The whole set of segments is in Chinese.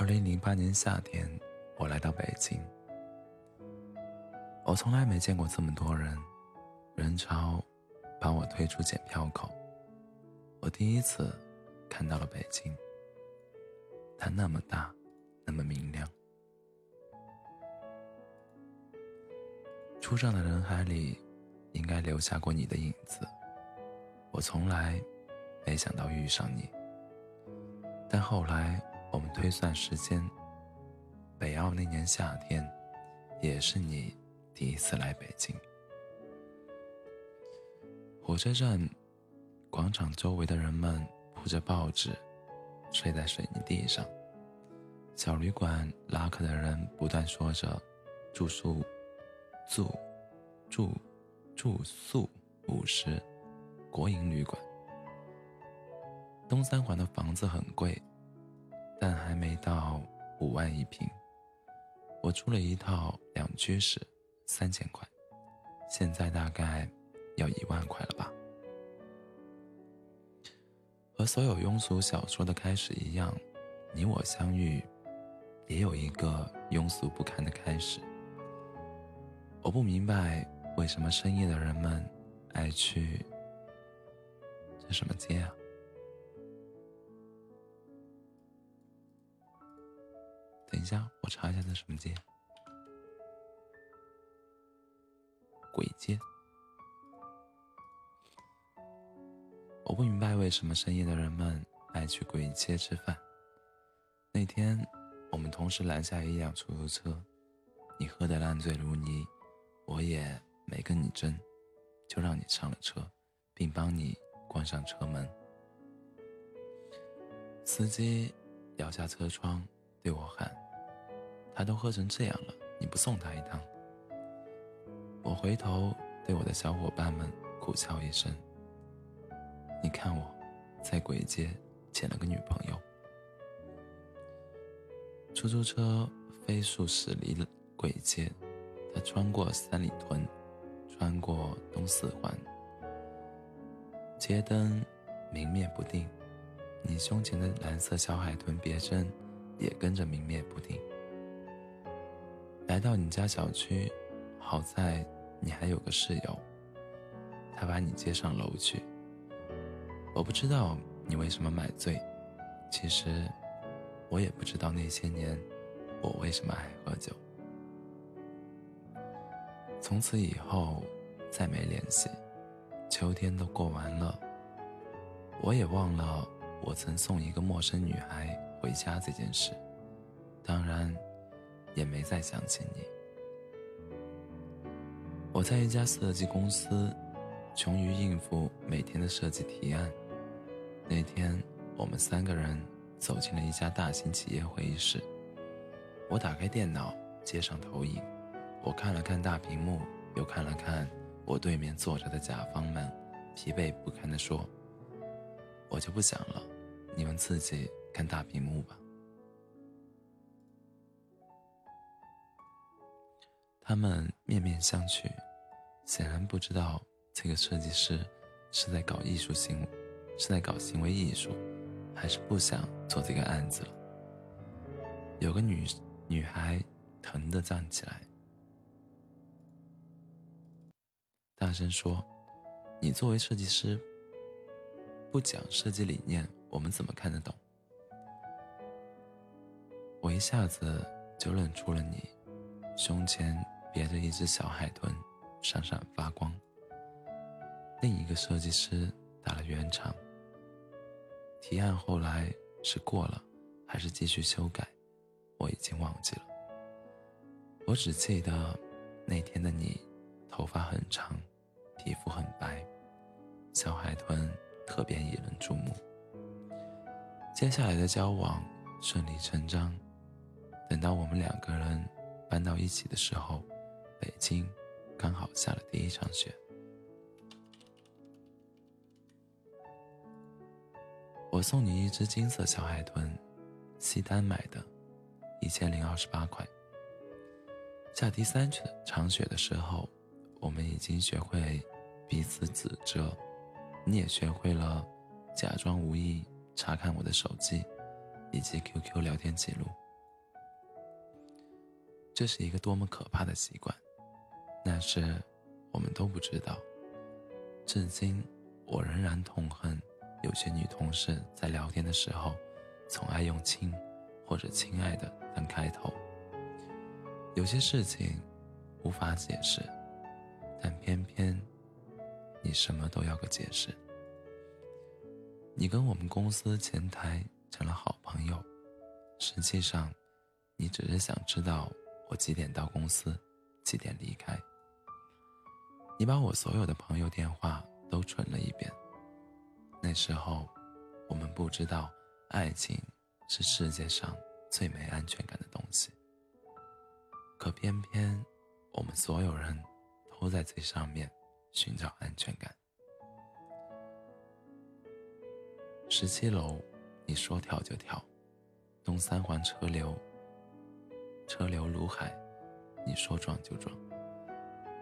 二零零八年夏天，我来到北京。我从来没见过这么多人，人潮把我推出检票口。我第一次看到了北京，它那么大，那么明亮。初上的人海里，应该留下过你的影子。我从来没想到遇上你，但后来我们推算时间，北澳那年夏天，也是你第一次来北京。火车站广场周围的人们铺着报纸，睡在水泥地上。小旅馆拉客的人不断说着“住宿，住，住，住宿五十”。国营旅馆，东三环的房子很贵，但还没到五万一平。我租了一套两居室，三千块，现在大概要一万块了吧。和所有庸俗小说的开始一样，你我相遇，也有一个庸俗不堪的开始。我不明白为什么深夜的人们爱去。这什么街啊？等一下，我查一下这什么街。鬼街。我不明白为什么深夜的人们爱去鬼街吃饭。那天，我们同时拦下一辆出租车，你喝得烂醉如泥，我也没跟你争，就让你上了车，并帮你。关上车门，司机摇下车窗对我喊：“他都喝成这样了，你不送他一趟？”我回头对我的小伙伴们苦笑一声：“你看我，在鬼街捡了个女朋友。”出租车飞速驶离了鬼街，他穿过三里屯，穿过东四环。街灯明灭不定，你胸前的蓝色小海豚别针也跟着明灭不定。来到你家小区，好在你还有个室友，他把你接上楼去。我不知道你为什么买醉，其实我也不知道那些年我为什么爱喝酒。从此以后再没联系。秋天都过完了，我也忘了我曾送一个陌生女孩回家这件事，当然，也没再想起你。我在一家设计公司，穷于应付每天的设计提案。那天，我们三个人走进了一家大型企业会议室。我打开电脑，接上投影，我看了看大屏幕，又看了看。我对面坐着的甲方们，疲惫不堪地说：“我就不讲了，你们自己看大屏幕吧。”他们面面相觑，显然不知道这个设计师是在搞艺术行，是在搞行为艺术，还是不想做这个案子了。有个女女孩疼的站起来。大声说：“你作为设计师，不讲设计理念，我们怎么看得懂？”我一下子就认出了你，胸前别着一只小海豚，闪闪发光。另一个设计师打了圆场。提案后来是过了，还是继续修改，我已经忘记了。我只记得那天的你。头发很长，皮肤很白，小海豚特别引人注目。接下来的交往顺理成章。等到我们两个人搬到一起的时候，北京刚好下了第一场雪。我送你一只金色小海豚，西单买的，一千零二十八块。下第三场雪的时候。我们已经学会彼此指责，你也学会了假装无意查看我的手机以及 QQ 聊天记录。这是一个多么可怕的习惯。那是，我们都不知道。至今，我仍然痛恨有些女同事在聊天的时候，总爱用“亲”或者“亲爱的”当开头。有些事情无法解释，但偏偏你什么都要个解释。你跟我们公司前台成了好朋友，实际上，你只是想知道我几点到公司，几点离开。你把我所有的朋友电话都存了一遍。那时候，我们不知道爱情是世界上最没安全感的东西。可偏偏，我们所有人都在最上面寻找安全感。十七楼，你说跳就跳；东三环车流，车流如海，你说撞就撞。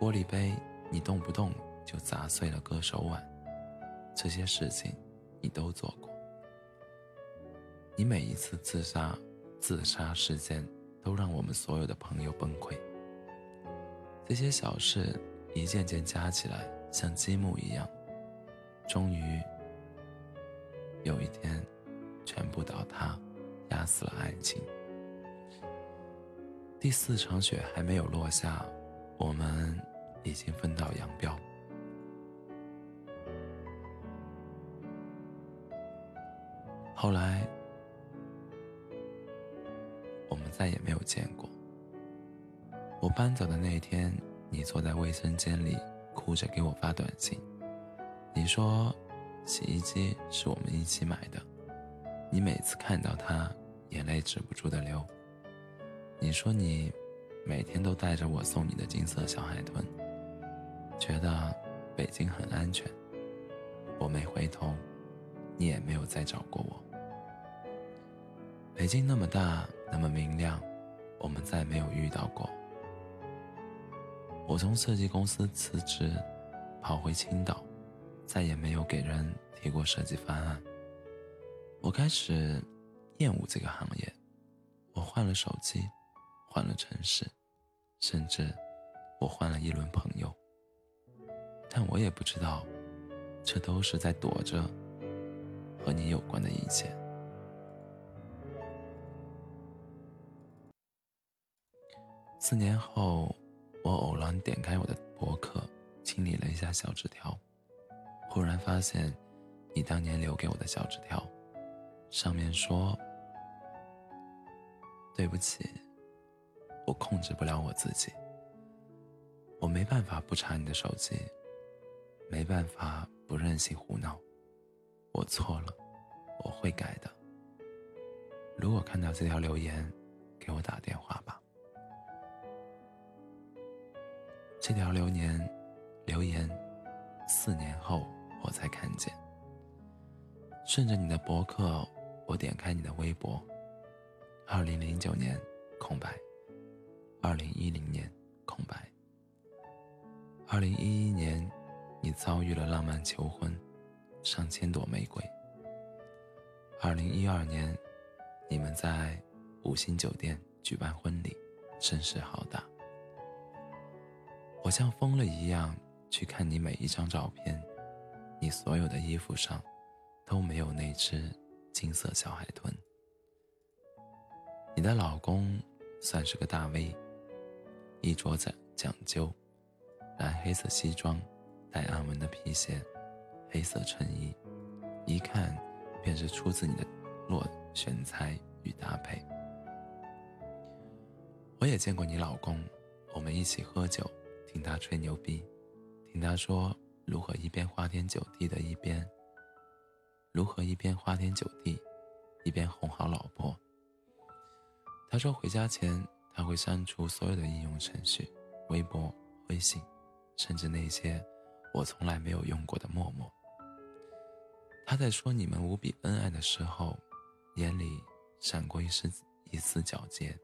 玻璃杯。你动不动就砸碎了歌手碗，这些事情你都做过。你每一次自杀、自杀事件都让我们所有的朋友崩溃。这些小事一件件加起来，像积木一样，终于有一天全部倒塌，压死了爱情。第四场雪还没有落下，我们。已经分道扬镳。后来，我们再也没有见过。我搬走的那天，你坐在卫生间里，哭着给我发短信。你说，洗衣机是我们一起买的，你每次看到它，眼泪止不住的流。你说你每天都带着我送你的金色小海豚。觉得北京很安全，我没回头，你也没有再找过我。北京那么大，那么明亮，我们再没有遇到过。我从设计公司辞职，跑回青岛，再也没有给人提过设计方案。我开始厌恶这个行业，我换了手机，换了城市，甚至我换了一轮朋友。但我也不知道，这都是在躲着和你有关的一切。四年后，我偶然点开我的博客，清理了一下小纸条，忽然发现你当年留给我的小纸条，上面说：“对不起，我控制不了我自己，我没办法不查你的手机。”没办法不任性胡闹，我错了，我会改的。如果看到这条留言，给我打电话吧。这条留言，留言，四年后我才看见。顺着你的博客，我点开你的微博。二零零九年空白，二零一零年空白，二零一一年。你遭遇了浪漫求婚，上千朵玫瑰。二零一二年，你们在五星酒店举办婚礼，声势浩大。我像疯了一样去看你每一张照片，你所有的衣服上都没有那只金色小海豚。你的老公算是个大 V，衣着讲讲究，蓝黑色西装。带暗纹的皮鞋，黑色衬衣，一看便是出自你的落选材与搭配。我也见过你老公，我们一起喝酒，听他吹牛逼，听他说如何一边花天酒地的一边，如何一边花天酒地，一边哄好老婆。他说回家前他会删除所有的应用程序，微博、微信，甚至那些。我从来没有用过的陌陌。他在说你们无比恩爱的时候，眼里闪过一丝一丝皎洁。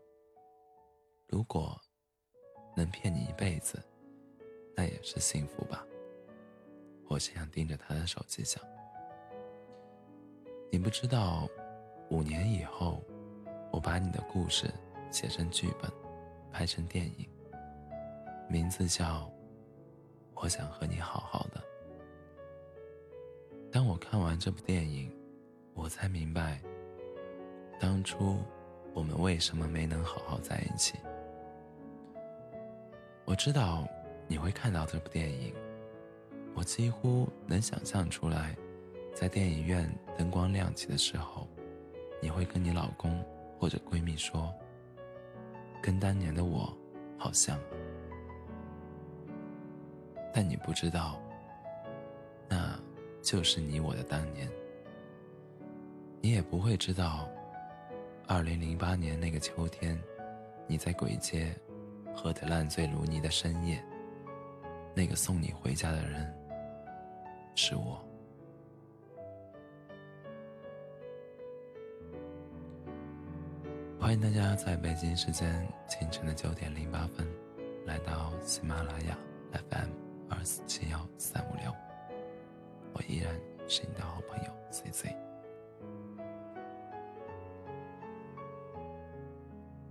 如果能骗你一辈子，那也是幸福吧。我这样盯着他的手机想。你不知道，五年以后，我把你的故事写成剧本，拍成电影，名字叫《我想和你好好的》。当我看完这部电影，我才明白，当初我们为什么没能好好在一起。我知道你会看到这部电影，我几乎能想象出来，在电影院灯光亮起的时候，你会跟你老公或者闺蜜说：“跟当年的我好像。”但你不知道，那。就是你我的当年，你也不会知道，二零零八年那个秋天，你在鬼街喝得烂醉如泥的深夜，那个送你回家的人是我。欢迎大家在北京时间清晨的九点零八分，来到喜马拉雅 FM 二四七幺三五六。我依然是你的好朋友 C C。